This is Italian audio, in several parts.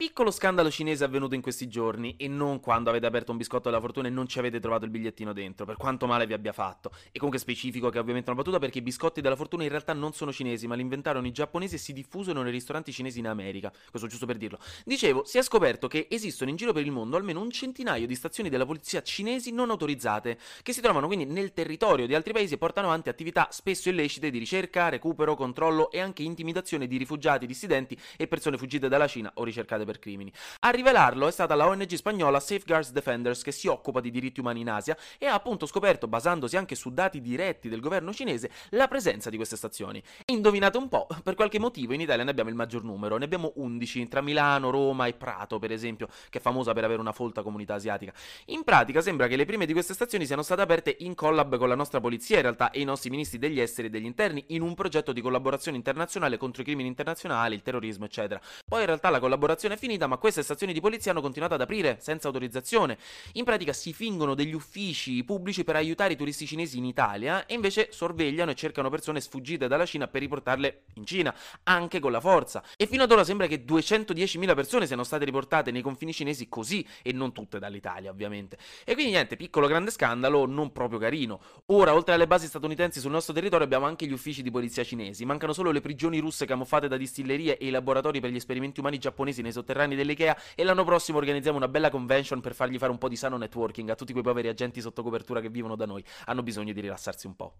Piccolo scandalo cinese avvenuto in questi giorni e non quando avete aperto un biscotto della fortuna e non ci avete trovato il bigliettino dentro, per quanto male vi abbia fatto. E comunque specifico che è ovviamente una battuta perché i biscotti della fortuna in realtà non sono cinesi, ma li inventarono i giapponesi e si diffusero nei ristoranti cinesi in America. Questo giusto per dirlo. Dicevo, si è scoperto che esistono in giro per il mondo almeno un centinaio di stazioni della polizia cinesi non autorizzate, che si trovano quindi nel territorio di altri paesi e portano avanti attività spesso illecite di ricerca, recupero, controllo e anche intimidazione di rifugiati, dissidenti e persone fuggite dalla Cina o ricercate per crimini. A rivelarlo è stata la ONG spagnola Safeguards Defenders che si occupa di diritti umani in Asia e ha appunto scoperto, basandosi anche su dati diretti del governo cinese, la presenza di queste stazioni. Indovinate un po', per qualche motivo in Italia ne abbiamo il maggior numero, ne abbiamo 11 tra Milano, Roma e Prato per esempio, che è famosa per avere una folta comunità asiatica. In pratica sembra che le prime di queste stazioni siano state aperte in collab con la nostra polizia in realtà e i nostri ministri degli esteri e degli interni in un progetto di collaborazione internazionale contro i crimini internazionali, il terrorismo eccetera. Poi in realtà la collaborazione finita ma queste stazioni di polizia hanno continuato ad aprire senza autorizzazione. In pratica si fingono degli uffici pubblici per aiutare i turisti cinesi in Italia e invece sorvegliano e cercano persone sfuggite dalla Cina per riportarle in Cina, anche con la forza. E fino ad ora sembra che 210.000 persone siano state riportate nei confini cinesi così e non tutte dall'Italia, ovviamente. E quindi niente, piccolo grande scandalo, non proprio carino. Ora, oltre alle basi statunitensi sul nostro territorio, abbiamo anche gli uffici di polizia cinesi. Mancano solo le prigioni russe camuffate da distillerie e i laboratori per gli esperimenti umani giapponesi nei sotterranei dell'IKEA e l'anno prossimo organizziamo una bella convention per fargli fare un po' di sano networking a tutti quei poveri agenti sotto copertura che vivono da noi. Hanno bisogno di rilassarsi un po'.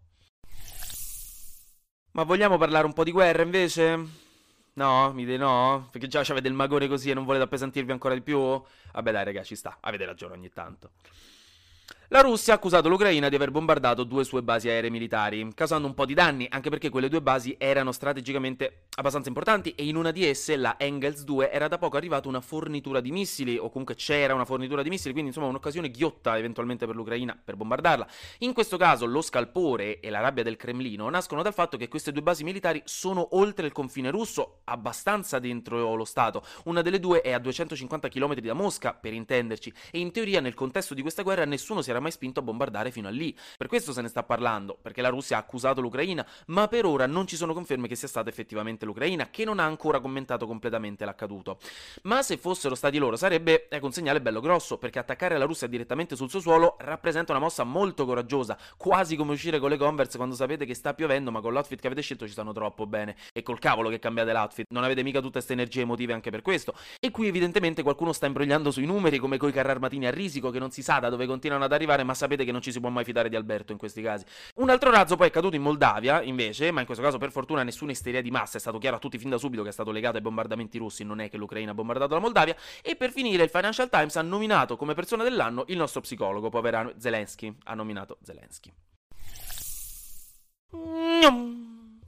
Ma vogliamo parlare un po' di guerra invece? No? Mi dite no? Perché già avete il magone così e non volete appesantirvi ancora di più? Vabbè dai ragazzi, ci sta, avete ragione ogni tanto. La Russia ha accusato l'Ucraina di aver bombardato due sue basi aeree militari, causando un po' di danni, anche perché quelle due basi erano strategicamente abbastanza importanti e in una di esse, la Engels 2, era da poco arrivata una fornitura di missili, o comunque c'era una fornitura di missili, quindi insomma un'occasione ghiotta eventualmente per l'Ucraina per bombardarla. In questo caso lo scalpore e la rabbia del Cremlino nascono dal fatto che queste due basi militari sono oltre il confine russo, abbastanza dentro lo Stato. Una delle due è a 250 km da Mosca, per intenderci, e in teoria nel contesto di questa guerra nessuno si era mai spinto a bombardare fino a lì. Per questo se ne sta parlando, perché la Russia ha accusato l'Ucraina, ma per ora non ci sono conferme che sia stata effettivamente l'Ucraina, che non ha ancora commentato completamente l'accaduto. Ma se fossero stati loro sarebbe ecco, un segnale bello grosso, perché attaccare la Russia direttamente sul suo suolo rappresenta una mossa molto coraggiosa, quasi come uscire con le Converse quando sapete che sta piovendo, ma con l'outfit che avete scelto ci stanno troppo bene. E col cavolo che cambiate l'outfit, non avete mica tutte queste energie emotive anche per questo. E qui evidentemente qualcuno sta imbrogliando sui numeri come coi carri armatini a risico che non si sa da dove continuano ad arrivare arrivare, ma sapete che non ci si può mai fidare di Alberto in questi casi. Un altro razzo poi è caduto in Moldavia, invece, ma in questo caso per fortuna nessuna isteria di massa, è stato chiaro a tutti fin da subito che è stato legato ai bombardamenti russi, non è che l'Ucraina ha bombardato la Moldavia. E per finire il Financial Times ha nominato come persona dell'anno il nostro psicologo, poverano Zelensky. Ha nominato Zelensky.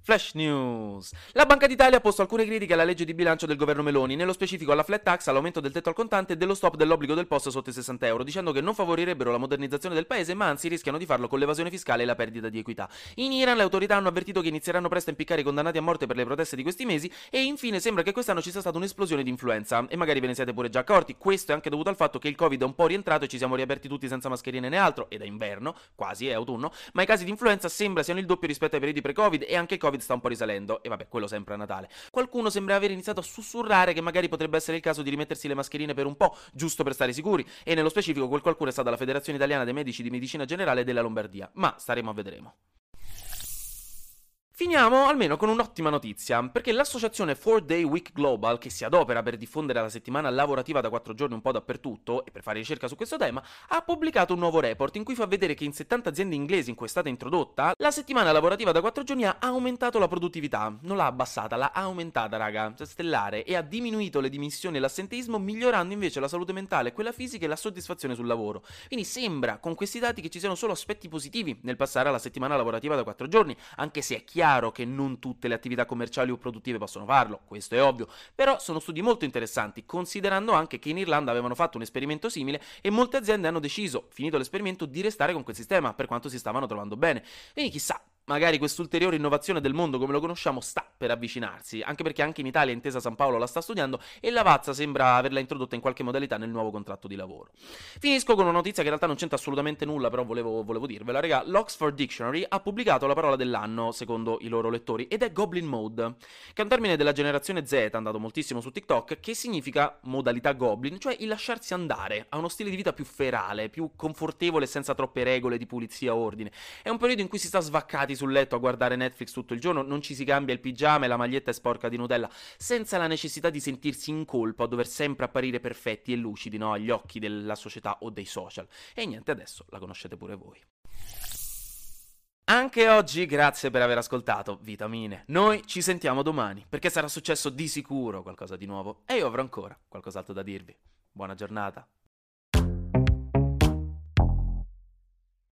Flash News. La Banca d'Italia ha posto alcune critiche alla legge di bilancio del governo Meloni, nello specifico alla flat tax, all'aumento del tetto al contante e dello stop dell'obbligo del posto sotto i 60 euro, dicendo che non favorirebbero la modernizzazione del paese, ma anzi rischiano di farlo con l'evasione fiscale e la perdita di equità. In Iran le autorità hanno avvertito che inizieranno presto a impiccare i condannati a morte per le proteste di questi mesi e infine sembra che quest'anno ci sia stata un'esplosione di influenza e magari ve ne siete pure già accorti. Questo è anche dovuto al fatto che il Covid è un po' rientrato e ci siamo riaperti tutti senza mascherine né altro, ed è inverno, quasi è autunno, ma i casi di influenza sembra siano il doppio rispetto ai periodi pre-Covid e anche il Covid sta un po' risalendo e vabbè, quello sempre a Natale. Qualcuno sembra aver iniziato a sussurrare che magari potrebbe essere il caso di rimettersi le mascherine per un po', giusto per stare sicuri, e nello specifico quel qualcuno è stata la Federazione Italiana dei Medici di Medicina Generale della Lombardia, ma staremo a vedremo. Finiamo almeno con un'ottima notizia, perché l'associazione 4-Day Week Global, che si adopera per diffondere la settimana lavorativa da 4 giorni un po' dappertutto e per fare ricerca su questo tema, ha pubblicato un nuovo report in cui fa vedere che in 70 aziende inglesi in cui è stata introdotta, la settimana lavorativa da 4 giorni ha aumentato la produttività, non l'ha abbassata, l'ha aumentata, raga, cioè stellare, e ha diminuito le dimissioni e l'assenteismo, migliorando invece la salute mentale, quella fisica e la soddisfazione sul lavoro. Quindi sembra con questi dati che ci siano solo aspetti positivi nel passare alla settimana lavorativa da 4 giorni, anche se è chiaro chiaro che non tutte le attività commerciali o produttive possono farlo, questo è ovvio, però sono studi molto interessanti, considerando anche che in Irlanda avevano fatto un esperimento simile e molte aziende hanno deciso, finito l'esperimento, di restare con quel sistema, per quanto si stavano trovando bene. Quindi chissà, magari quest'ulteriore innovazione del mondo come lo conosciamo sta per avvicinarsi, anche perché anche in Italia Intesa San Paolo la sta studiando e la Vazza sembra averla introdotta in qualche modalità nel nuovo contratto di lavoro. Finisco con una notizia che in realtà non c'entra assolutamente nulla, però volevo, volevo dirvela, raga. L'Oxford Dictionary ha pubblicato la parola dell'anno, secondo i loro lettori, ed è Goblin Mode, che è un termine della generazione Z, andato moltissimo su TikTok, che significa modalità Goblin, cioè il lasciarsi andare a uno stile di vita più ferale, più confortevole senza troppe regole di pulizia e ordine. È un periodo in cui si sta svaccati sul letto a guardare Netflix tutto il giorno, non ci si cambia il pigiama e la maglietta è sporca di Nutella, senza la necessità di sentirsi in colpa o dover sempre apparire perfetti e lucidi no, agli occhi della società o dei social. E niente, adesso la conoscete pure voi. Anche oggi grazie per aver ascoltato Vitamine. Noi ci sentiamo domani, perché sarà successo di sicuro qualcosa di nuovo e io avrò ancora qualcos'altro da dirvi. Buona giornata.